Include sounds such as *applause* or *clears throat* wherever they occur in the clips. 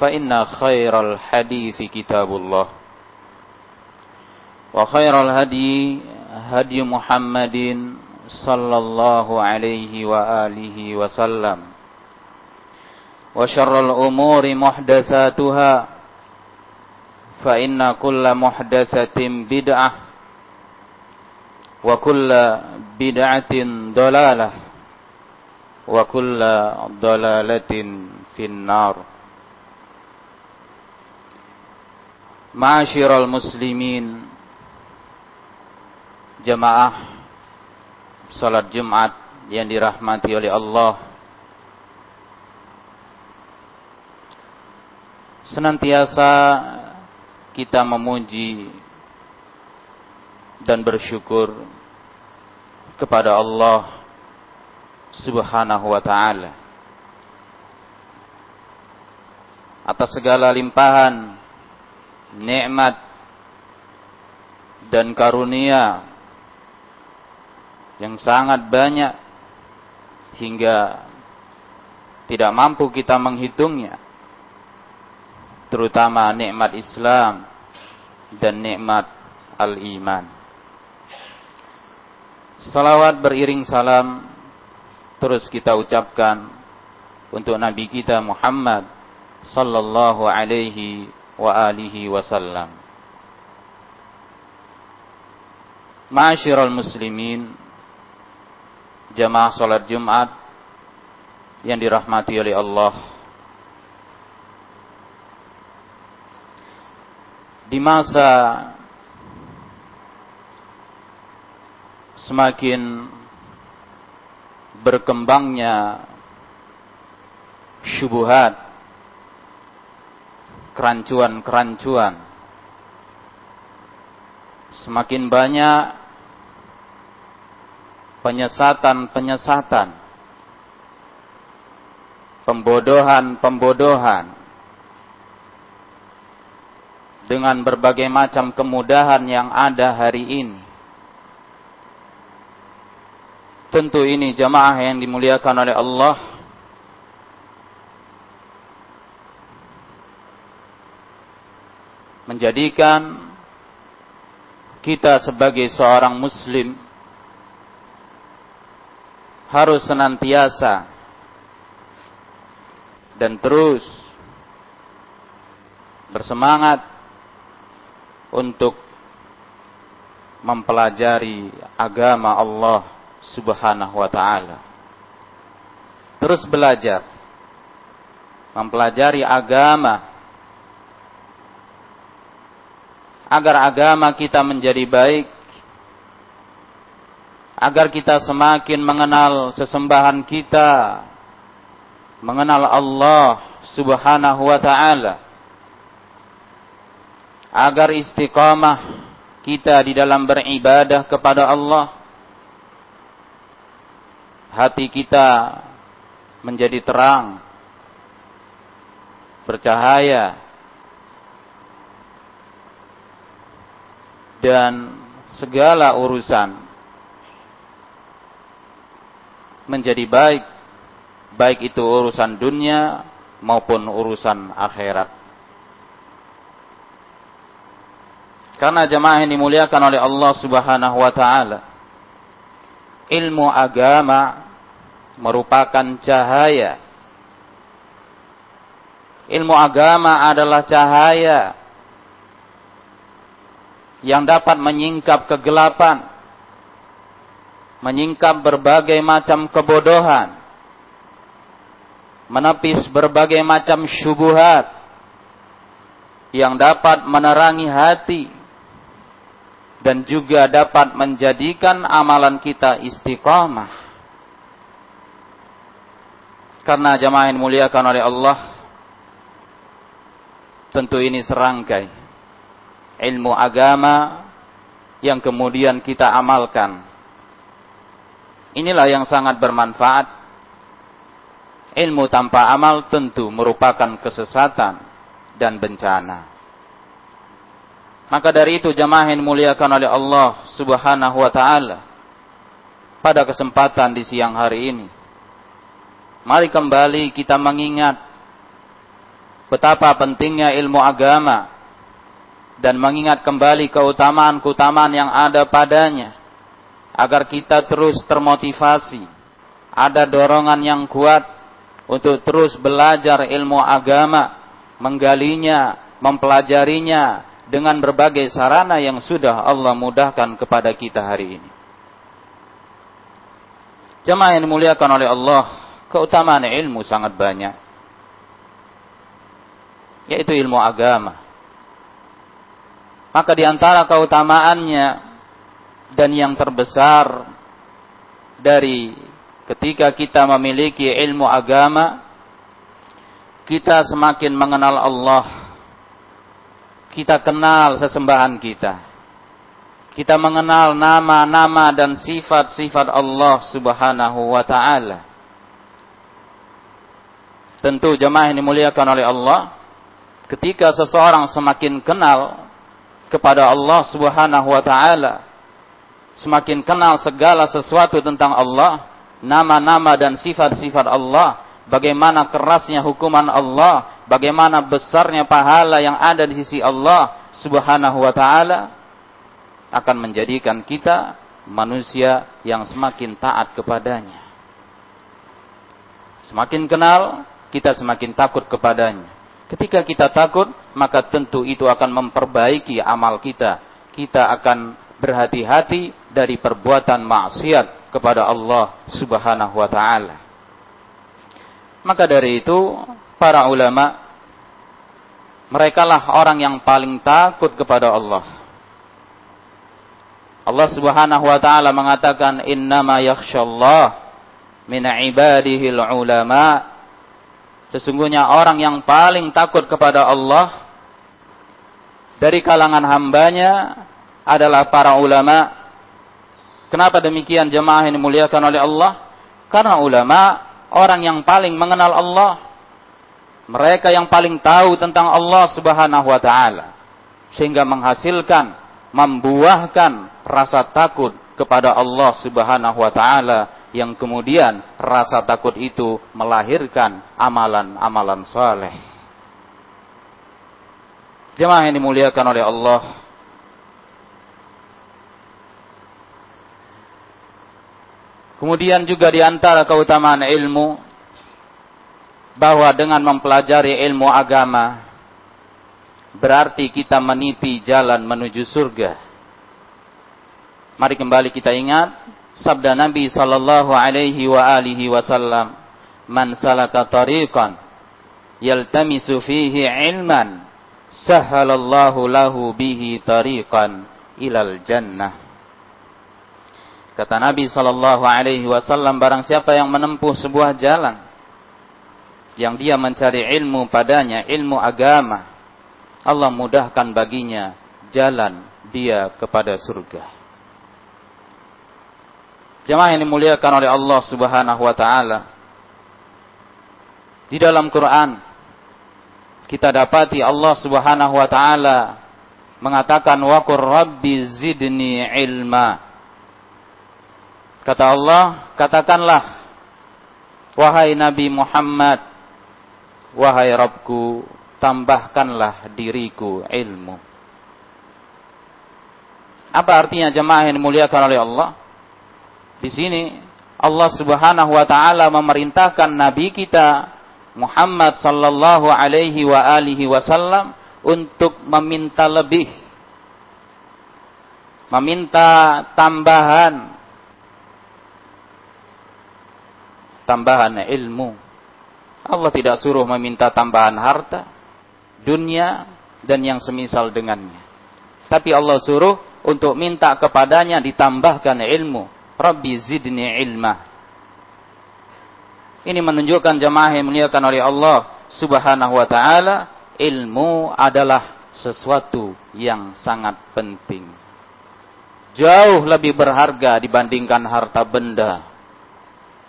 فإن خير الحديث كتاب الله. وخير الهدي هدي محمد صلى الله عليه وآله وسلم. وشر الأمور محدثاتها فإن كل محدثة بدعة وكل بدعة ضلالة وكل ضلالة في النار. Ma'asyiral muslimin. Jamaah Salat Jumat yang dirahmati oleh Allah. Senantiasa kita memuji dan bersyukur kepada Allah Subhanahu wa taala atas segala limpahan nikmat dan karunia yang sangat banyak hingga tidak mampu kita menghitungnya terutama nikmat Islam dan nikmat al-iman. Salawat beriring salam terus kita ucapkan untuk nabi kita Muhammad sallallahu alaihi wa alihi wasallam. Ma'asyiral muslimin, jamaah salat Jumat yang dirahmati oleh Allah. Di masa semakin berkembangnya syubuhat kerancuan-kerancuan. Semakin banyak penyesatan-penyesatan, pembodohan-pembodohan, dengan berbagai macam kemudahan yang ada hari ini. Tentu ini jamaah yang dimuliakan oleh Allah menjadikan kita sebagai seorang muslim harus senantiasa dan terus bersemangat untuk mempelajari agama Allah Subhanahu wa taala. Terus belajar mempelajari agama agar agama kita menjadi baik, agar kita semakin mengenal sesembahan kita, mengenal Allah Subhanahu wa taala. Agar istiqamah kita di dalam beribadah kepada Allah. Hati kita menjadi terang, bercahaya, dan segala urusan menjadi baik baik itu urusan dunia maupun urusan akhirat. Karena jemaah yang dimuliakan oleh Allah Subhanahu wa taala, ilmu agama merupakan cahaya. Ilmu agama adalah cahaya yang dapat menyingkap kegelapan, menyingkap berbagai macam kebodohan, menepis berbagai macam syubuhat yang dapat menerangi hati dan juga dapat menjadikan amalan kita istiqamah. Karena jamaah yang muliakan oleh Allah, tentu ini serangkai ilmu agama yang kemudian kita amalkan. Inilah yang sangat bermanfaat ilmu tanpa amal tentu merupakan kesesatan dan bencana. Maka dari itu jamaah yang muliakan oleh Allah Subhanahu wa taala pada kesempatan di siang hari ini mari kembali kita mengingat betapa pentingnya ilmu agama dan mengingat kembali keutamaan-keutamaan yang ada padanya agar kita terus termotivasi ada dorongan yang kuat untuk terus belajar ilmu agama, menggalinya, mempelajarinya dengan berbagai sarana yang sudah Allah mudahkan kepada kita hari ini. Jemaah yang dimuliakan oleh Allah, keutamaan ilmu sangat banyak. Yaitu ilmu agama. Maka di antara keutamaannya dan yang terbesar dari ketika kita memiliki ilmu agama, kita semakin mengenal Allah. Kita kenal sesembahan kita. Kita mengenal nama-nama dan sifat-sifat Allah Subhanahu wa taala. Tentu jemaah yang dimuliakan oleh Allah, ketika seseorang semakin kenal kepada Allah Subhanahu wa taala, semakin kenal segala sesuatu tentang Allah, nama-nama dan sifat-sifat Allah, bagaimana kerasnya hukuman Allah, bagaimana besarnya pahala yang ada di sisi Allah Subhanahu wa taala akan menjadikan kita manusia yang semakin taat kepadanya. Semakin kenal, kita semakin takut kepadanya. Ketika kita takut, maka tentu itu akan memperbaiki amal kita. Kita akan berhati-hati dari perbuatan maksiat kepada Allah Subhanahu wa taala. Maka dari itu para ulama merekalah orang yang paling takut kepada Allah. Allah Subhanahu wa taala mengatakan innama yakhsyallah min ibadihi ulama. Sesungguhnya orang yang paling takut kepada Allah dari kalangan hambanya adalah para ulama Kenapa demikian jemaah ini dimuliakan oleh Allah? Karena ulama orang yang paling mengenal Allah. Mereka yang paling tahu tentang Allah Subhanahu wa taala. Sehingga menghasilkan, membuahkan rasa takut kepada Allah Subhanahu wa taala yang kemudian rasa takut itu melahirkan amalan-amalan saleh. Jemaah yang dimuliakan oleh Allah, Kemudian juga di antara keutamaan ilmu bahwa dengan mempelajari ilmu agama berarti kita meniti jalan menuju surga. Mari kembali kita ingat sabda Nabi sallallahu alaihi wa alihi wasallam, "Man salaka tariqan yaltamisu fihi ilman, sahhalallahu lahu bihi tariqan ilal jannah." Kata Nabi Shallallahu Alaihi Wasallam, barang siapa yang menempuh sebuah jalan, yang dia mencari ilmu padanya, ilmu agama, Allah mudahkan baginya jalan dia kepada surga. Jemaah yang dimuliakan oleh Allah Subhanahu wa taala. Di dalam Quran kita dapati Allah Subhanahu wa taala mengatakan wa qur rabbi zidni ilma. Kata Allah, katakanlah wahai Nabi Muhammad, wahai Rabbku, tambahkanlah diriku ilmu. Apa artinya jemaah yang dimuliakan oleh Allah? Di sini Allah Subhanahu wa taala memerintahkan nabi kita Muhammad sallallahu alaihi wa alihi wasallam untuk meminta lebih. Meminta tambahan. Tambahan ilmu. Allah tidak suruh meminta tambahan harta dunia dan yang semisal dengannya. Tapi Allah suruh untuk minta kepadanya ditambahkan ilmu Rabbi zidni ilma ini menunjukkan jamaah yang muliakan oleh Allah subhanahu wa ta'ala ilmu adalah sesuatu yang sangat penting. Jauh lebih berharga dibandingkan harta benda.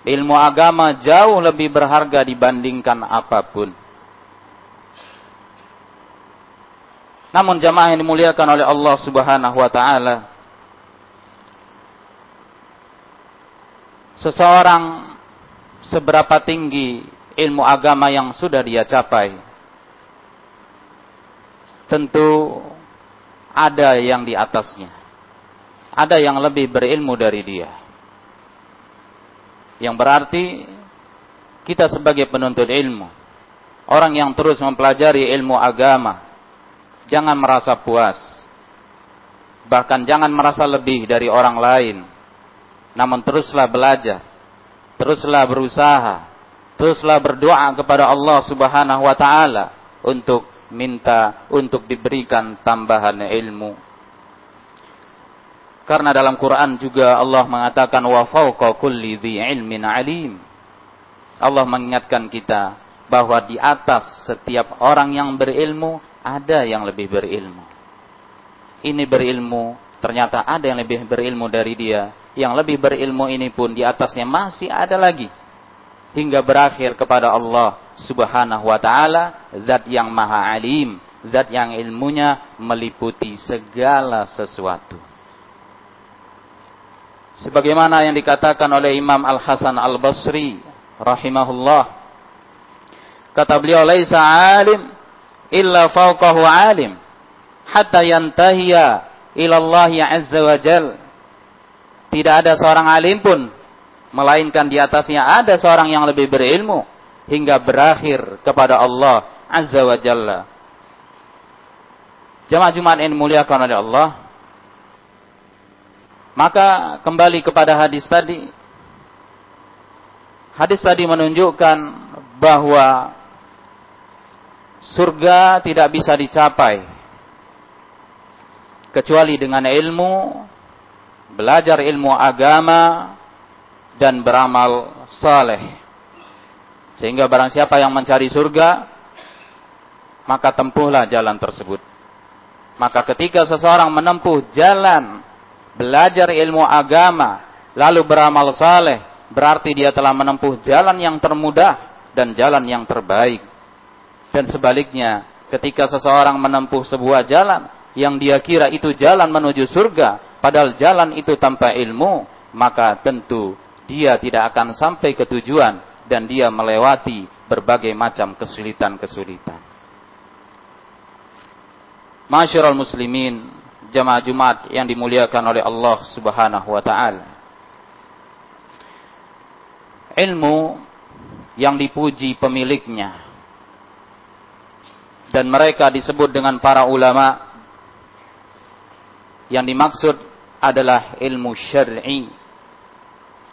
Ilmu agama jauh lebih berharga dibandingkan apa pun. Namun jamaah yang dimuliakan oleh Allah Subhanahu wa taala seseorang seberapa tinggi ilmu agama yang sudah dia capai tentu ada yang di atasnya. Ada yang lebih berilmu dari dia. Yang berarti kita sebagai penuntut ilmu, orang yang terus mempelajari ilmu agama, jangan merasa puas. Bahkan jangan merasa lebih dari orang lain. Namun teruslah belajar. Teruslah berusaha. Teruslah berdoa kepada Allah Subhanahu wa taala untuk minta untuk diberikan tambahan ilmu. Karena dalam Quran juga Allah mengatakan wa fawqa kulli dhi ilmin alim. Allah mengingatkan kita bahwa di atas setiap orang yang berilmu ada yang lebih berilmu. Ini berilmu, ternyata ada yang lebih berilmu dari dia. Yang lebih berilmu ini pun di atasnya masih ada lagi. Hingga berakhir kepada Allah subhanahu wa ta'ala zat yang maha alim zat yang ilmunya meliputi segala sesuatu sebagaimana yang dikatakan oleh Imam Al-Hasan Al-Basri rahimahullah kata beliau laisa alim illa fawqahu alim hatta yantahiya ila Allah azza wa jal tidak ada seorang alim pun melainkan di atasnya ada seorang yang lebih berilmu hingga berakhir kepada Allah Azza wa Jalla. Jamaah Jumat ini muliakan oleh Allah. Maka kembali kepada hadis tadi. Hadis tadi menunjukkan bahwa surga tidak bisa dicapai kecuali dengan ilmu, belajar ilmu agama dan beramal saleh. Sehingga barang siapa yang mencari surga, maka tempuhlah jalan tersebut. Maka ketika seseorang menempuh jalan belajar ilmu agama, lalu beramal saleh, berarti dia telah menempuh jalan yang termudah dan jalan yang terbaik. Dan sebaliknya, ketika seseorang menempuh sebuah jalan yang dia kira itu jalan menuju surga, padahal jalan itu tanpa ilmu, maka tentu dia tidak akan sampai ke tujuan dan dia melewati berbagai macam kesulitan-kesulitan. Masyarul muslimin, jamaah Jumat yang dimuliakan oleh Allah Subhanahu wa taala. Ilmu yang dipuji pemiliknya dan mereka disebut dengan para ulama yang dimaksud adalah ilmu syar'i.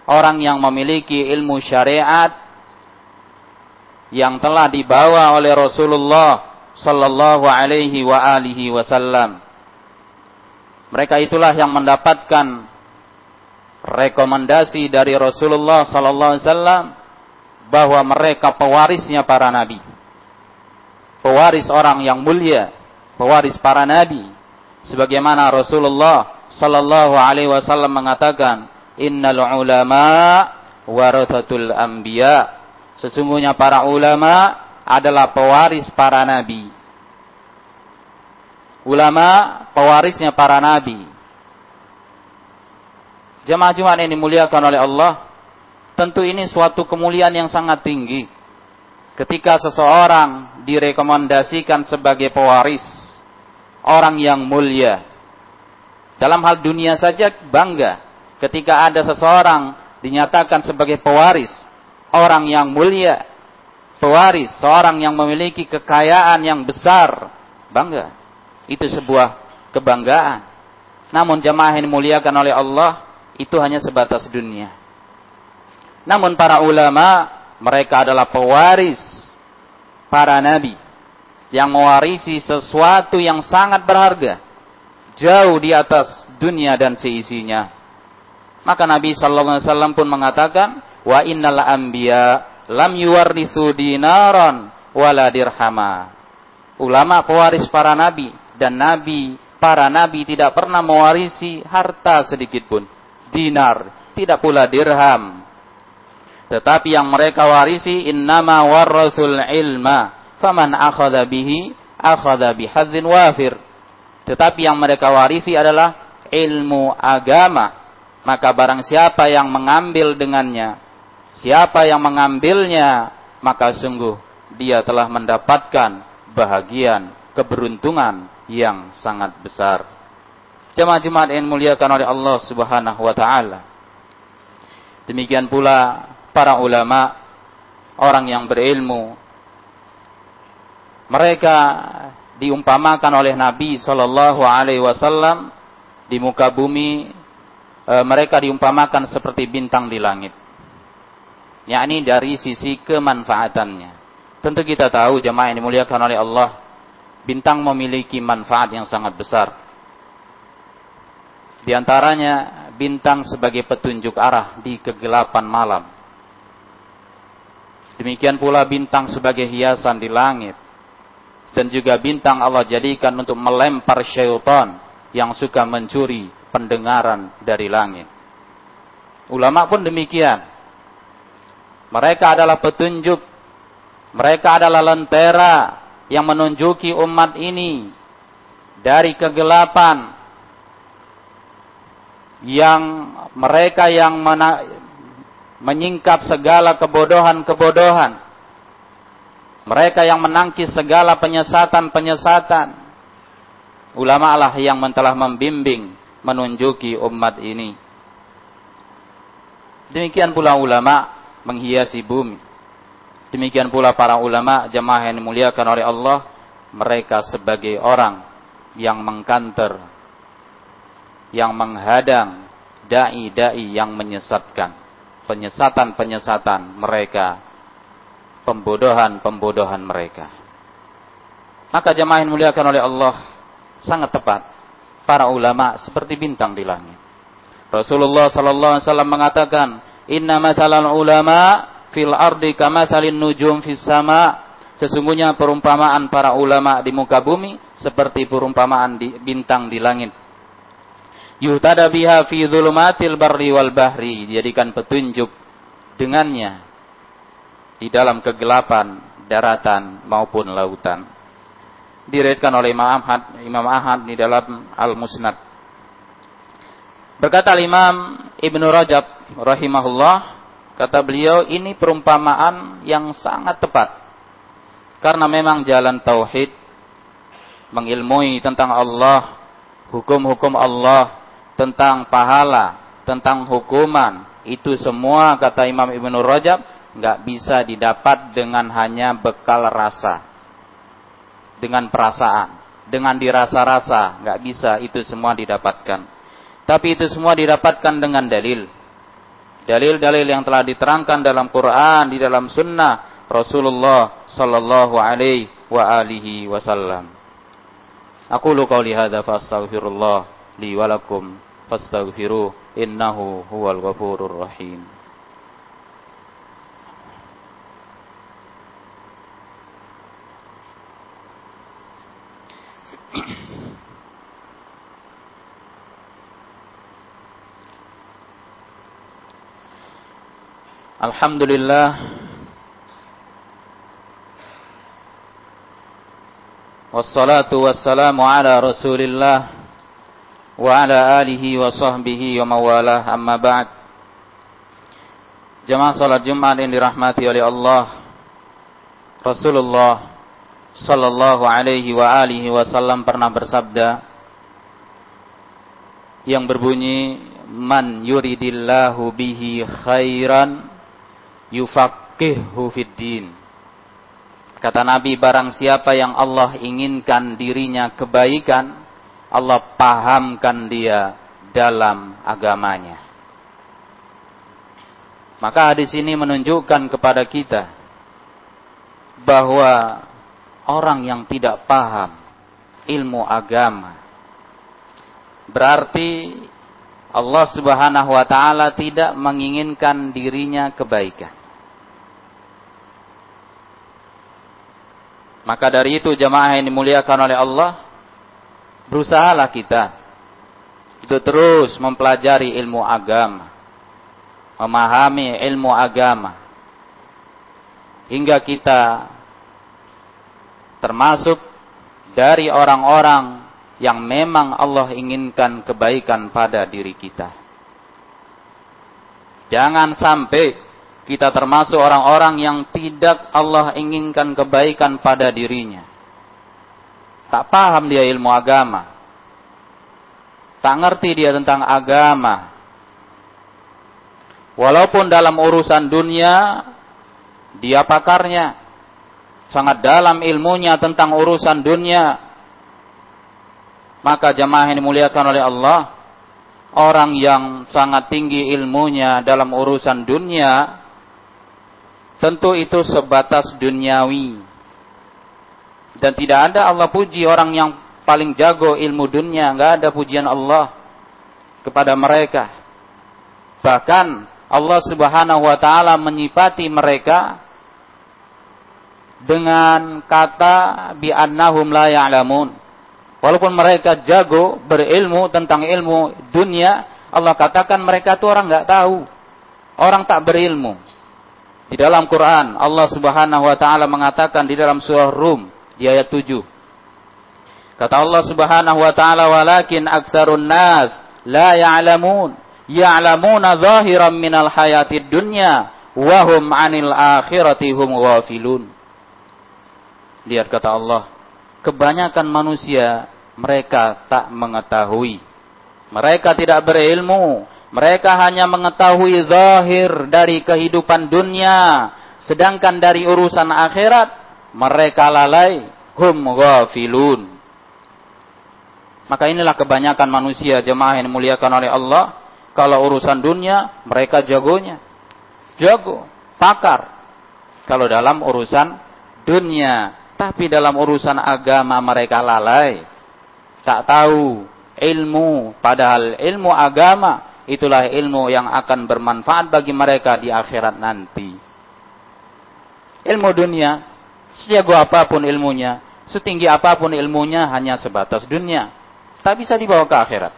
Orang yang memiliki ilmu syariat yang telah dibawa oleh Rasulullah sallallahu alaihi wa alihi wasallam. Mereka itulah yang mendapatkan rekomendasi dari Rasulullah sallallahu alaihi wasallam bahwa mereka pewarisnya para nabi. Pewaris orang yang mulia, pewaris para nabi. Sebagaimana Rasulullah sallallahu alaihi wasallam mengatakan, "Innal ulama warathatul anbiya." Sesungguhnya para ulama adalah pewaris para nabi. ulama pewarisnya para nabi. Jemaah Jumat ini dimuliakan oleh Allah, tentu ini suatu kemuliaan yang sangat tinggi. Ketika seseorang direkomendasikan sebagai pewaris, orang yang mulia. Dalam hal dunia saja bangga ketika ada seseorang dinyatakan sebagai pewaris, orang yang mulia, pewaris, seorang yang memiliki kekayaan yang besar, bangga. Itu sebuah kebanggaan. Namun jamaah yang dimuliakan oleh Allah itu hanya sebatas dunia. Namun para ulama mereka adalah pewaris para nabi yang mewarisi sesuatu yang sangat berharga jauh di atas dunia dan seisinya. Maka Nabi sallallahu alaihi wasallam pun mengatakan, "Wa innal anbiya lam yuwarrithu dinaran wala dirhama." Ulama pewaris para nabi dan nabi para nabi tidak pernah mewarisi harta sedikit pun, dinar, tidak pula dirham. Tetapi yang mereka warisi innama warasul ilma faman akhadha bihi akhadha bihadzin wafir. Tetapi yang mereka warisi adalah ilmu agama. Maka barang siapa yang mengambil dengannya, siapa yang mengambilnya, maka sungguh dia telah mendapatkan bahagian, keberuntungan yang sangat besar. Jemaah-jemaah yang muliakan oleh Allah Subhanahu wa taala. Demikian pula para ulama, orang yang berilmu, mereka diumpamakan oleh Nabi Shallallahu Alaihi Wasallam di muka bumi e, mereka diumpamakan seperti bintang di langit. Yakni dari sisi kemanfaatannya. Tentu kita tahu jemaah yang dimuliakan oleh Allah bintang memiliki manfaat yang sangat besar. Di antaranya bintang sebagai petunjuk arah di kegelapan malam. Demikian pula bintang sebagai hiasan di langit dan juga bintang Allah jadikan untuk melempar syaitan yang suka mencuri pendengaran dari langit. Ulama pun demikian. Mereka adalah petunjuk, mereka adalah lentera yang menunjuki umat ini dari kegelapan yang mereka yang menyingkap segala kebodohan-kebodohan mereka yang menangkis segala penyesatan-penyesatan. Ulama lah yang telah membimbing, menunjuki umat ini. Demikian pula ulama menghiasi bumi. Demikian pula para ulama jemaah yang dimuliakan oleh Allah. Mereka sebagai orang yang mengkanter. Yang menghadang da'i-da'i yang menyesatkan. Penyesatan-penyesatan mereka pembodohan-pembodohan mereka. Maka jemaah yang muliakan oleh Allah sangat tepat. Para ulama seperti bintang di langit. Rasulullah sallallahu alaihi wasallam mengatakan, "Inna masalan ulama fil ardi kamatsalin nujum fis sama." Sesungguhnya perumpamaan para ulama di muka bumi seperti perumpamaan di bintang di langit. Yuhtada biha fi dhulumatil barri wal bahri, dijadikan petunjuk dengannya di dalam kegelapan daratan maupun lautan. Diriwayatkan oleh Imam Ahmad, Imam Ahmad di dalam Al-Musnad. Berkata Imam Ibnu Rajab rahimahullah, kata beliau ini perumpamaan yang sangat tepat. Karena memang jalan tauhid mengilmui tentang Allah, hukum-hukum Allah, tentang pahala, tentang hukuman, itu semua kata Imam Ibnu Rajab nggak bisa didapat dengan hanya bekal rasa, dengan perasaan, dengan dirasa-rasa, nggak bisa itu semua didapatkan. Tapi itu semua didapatkan dengan dalil. Dalil-dalil yang telah diterangkan dalam Quran, di dalam Sunnah Rasulullah Sallallahu Alaihi wa alihi Wasallam. Aku lu qauli fastaghfirullah li wa innahu huwal ghafurur rahim. *clears throat* Alhamdulillah. Wassalatu wassalamu ala rasulillah Wa ala alihi wa sahbihi wa mawalah. Amma ba'd. Jemaah salat Jumat yang dirahmati oleh Allah Rasulullah sallallahu alaihi wa alihi wasallam pernah bersabda yang berbunyi man yuridillahu bihi khairan yufaqihu fid din Kata Nabi, barang siapa yang Allah inginkan dirinya kebaikan, Allah pahamkan dia dalam agamanya. Maka hadis ini menunjukkan kepada kita bahwa orang yang tidak paham ilmu agama berarti Allah Subhanahu wa taala tidak menginginkan dirinya kebaikan. Maka dari itu jemaah yang dimuliakan oleh Allah, berusahalah kita untuk terus mempelajari ilmu agama, memahami ilmu agama, hingga kita termasuk dari orang-orang yang memang Allah inginkan kebaikan pada diri kita. Jangan sampai kita termasuk orang-orang yang tidak Allah inginkan kebaikan pada dirinya. Tak paham dia ilmu agama. Tak ngerti dia tentang agama. Walaupun dalam urusan dunia, dia pakarnya. Sangat dalam ilmunya tentang urusan dunia. Maka jamaah yang dimuliakan oleh Allah, orang yang sangat tinggi ilmunya dalam urusan dunia, Tentu itu sebatas duniawi. Dan tidak ada Allah puji orang yang paling jago ilmu dunia. Enggak ada pujian Allah kepada mereka. Bahkan Allah subhanahu wa ta'ala menyipati mereka dengan kata bi'annahum la ya'lamun. Walaupun mereka jago berilmu tentang ilmu dunia, Allah katakan mereka itu orang nggak tahu. Orang tak berilmu. Di dalam Quran Allah Subhanahu wa taala mengatakan di dalam surah Rum di ayat 7. Kata Allah Subhanahu wa taala walakin aktsarun nas la ya'lamun ya'lamuna zahiran minal hayatid dunya wa hum 'anil akhirati hum ghafilun. Lihat kata Allah, kebanyakan manusia mereka tak mengetahui. Mereka tidak berilmu mereka hanya mengetahui zahir dari kehidupan dunia. Sedangkan dari urusan akhirat, mereka lalai. Hum ghafilun. Maka inilah kebanyakan manusia jemaah yang dimuliakan oleh Allah. Kalau urusan dunia, mereka jagonya. Jago, pakar. Kalau dalam urusan dunia. Tapi dalam urusan agama mereka lalai. Tak tahu ilmu. Padahal ilmu agama itulah ilmu yang akan bermanfaat bagi mereka di akhirat nanti. Ilmu dunia, sejago apa pun ilmunya, setinggi apa pun ilmunya hanya sebatas dunia. Tak bisa dibawa ke akhirat.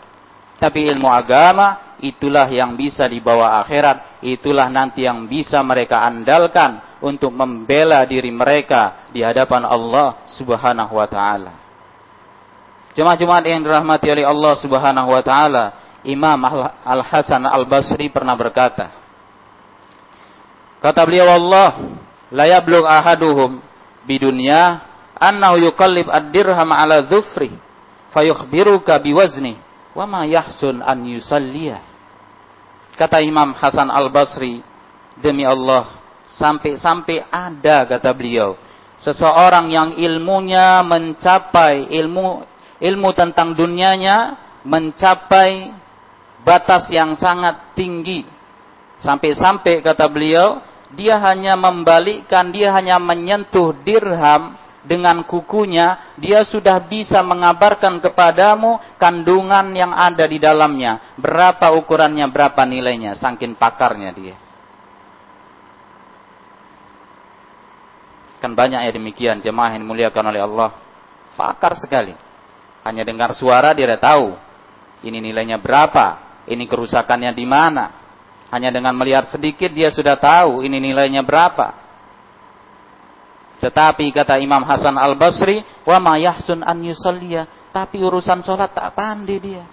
Tapi ilmu agama, itulah yang bisa dibawa akhirat. Itulah nanti yang bisa mereka andalkan untuk membela diri mereka di hadapan Allah subhanahu wa ta'ala. Jemaah-jemaah yang dirahmati oleh Allah subhanahu wa ta'ala. Imam Al-Hasan Al-Basri pernah berkata, kata beliau Allah, la yablugh ahaduhum bidunya annahu yuqallib ad-dirham ala dhufri fayukhbiruka biwazni wa ma yahsun an yusalliya. Kata Imam Hasan Al-Basri, demi Allah, sampai-sampai ada kata beliau, seseorang yang ilmunya mencapai ilmu ilmu tentang dunianya mencapai batas yang sangat tinggi. Sampai-sampai kata beliau, dia hanya membalikkan, dia hanya menyentuh dirham dengan kukunya, dia sudah bisa mengabarkan kepadamu kandungan yang ada di dalamnya. Berapa ukurannya, berapa nilainya, sangkin pakarnya dia. Kan banyak ya demikian jemaah yang dimuliakan oleh Allah. Pakar sekali. Hanya dengar suara dia tahu. Ini nilainya berapa, ini kerusakannya di mana. Hanya dengan melihat sedikit dia sudah tahu ini nilainya berapa. Tetapi kata Imam Hasan Al-Basri, "Wa ma yahsun an yusalliya." Tapi urusan sholat tak pandai dia.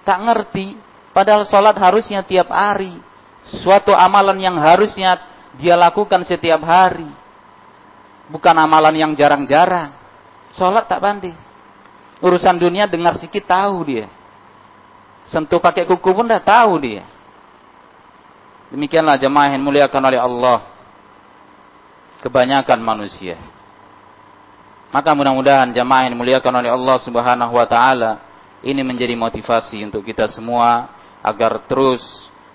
Tak ngerti. Padahal sholat harusnya tiap hari. Suatu amalan yang harusnya dia lakukan setiap hari. Bukan amalan yang jarang-jarang. Sholat tak pandai. Urusan dunia dengar sedikit tahu dia. Sentuh pakai kuku pun dah tahu dia. Demikianlah jemaah yang muliakan oleh Allah. Kebanyakan manusia. Maka mudah-mudahan jemaah yang muliakan oleh Allah Subhanahu wa taala ini menjadi motivasi untuk kita semua agar terus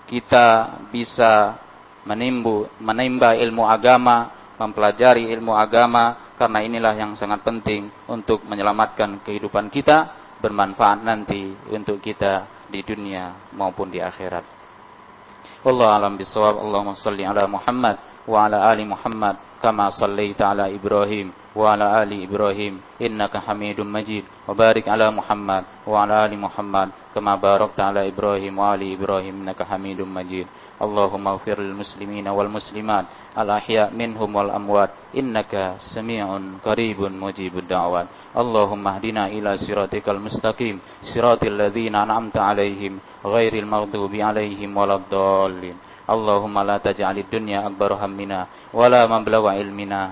kita bisa menimbu, menimba ilmu agama, mempelajari ilmu agama karena inilah yang sangat penting untuk menyelamatkan kehidupan kita, bermanfaat nanti untuk kita di dunia maupun di akhirat. Wallahu alam bisawab. Allahumma salli ala Muhammad wa ala ali Muhammad kama sallaita ala Ibrahim wa ala ali Ibrahim innaka Hamidum Majid. Wa barik ala Muhammad wa ala ali Muhammad kama barakta ala Ibrahim wa ali Ibrahim innaka Hamidum Majid. اللهم اغفر للمسلمين والمسلمات الأحياء منهم والأموات إنك سميع قريب مجيب الدعوات اللهم اهدنا إلى صراطك المستقيم صراط الذين أنعمت عليهم غير المغضوب عليهم ولا الضالين اللهم لا تجعل الدنيا أكبر همنا ولا مبلغ علمنا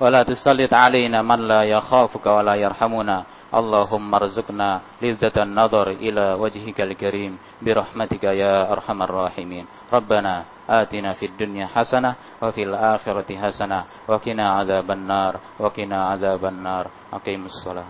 ولا تسلط علينا من لا يخافك ولا يرحمنا اللهم ارزقنا لذة النظر إلى وجهك الكريم برحمتك يا أرحم الراحمين. ربنا آتنا في الدنيا حسنة وفي الآخرة حسنة وقنا عذاب النار وقنا عذاب النار. أقيم الصلاة.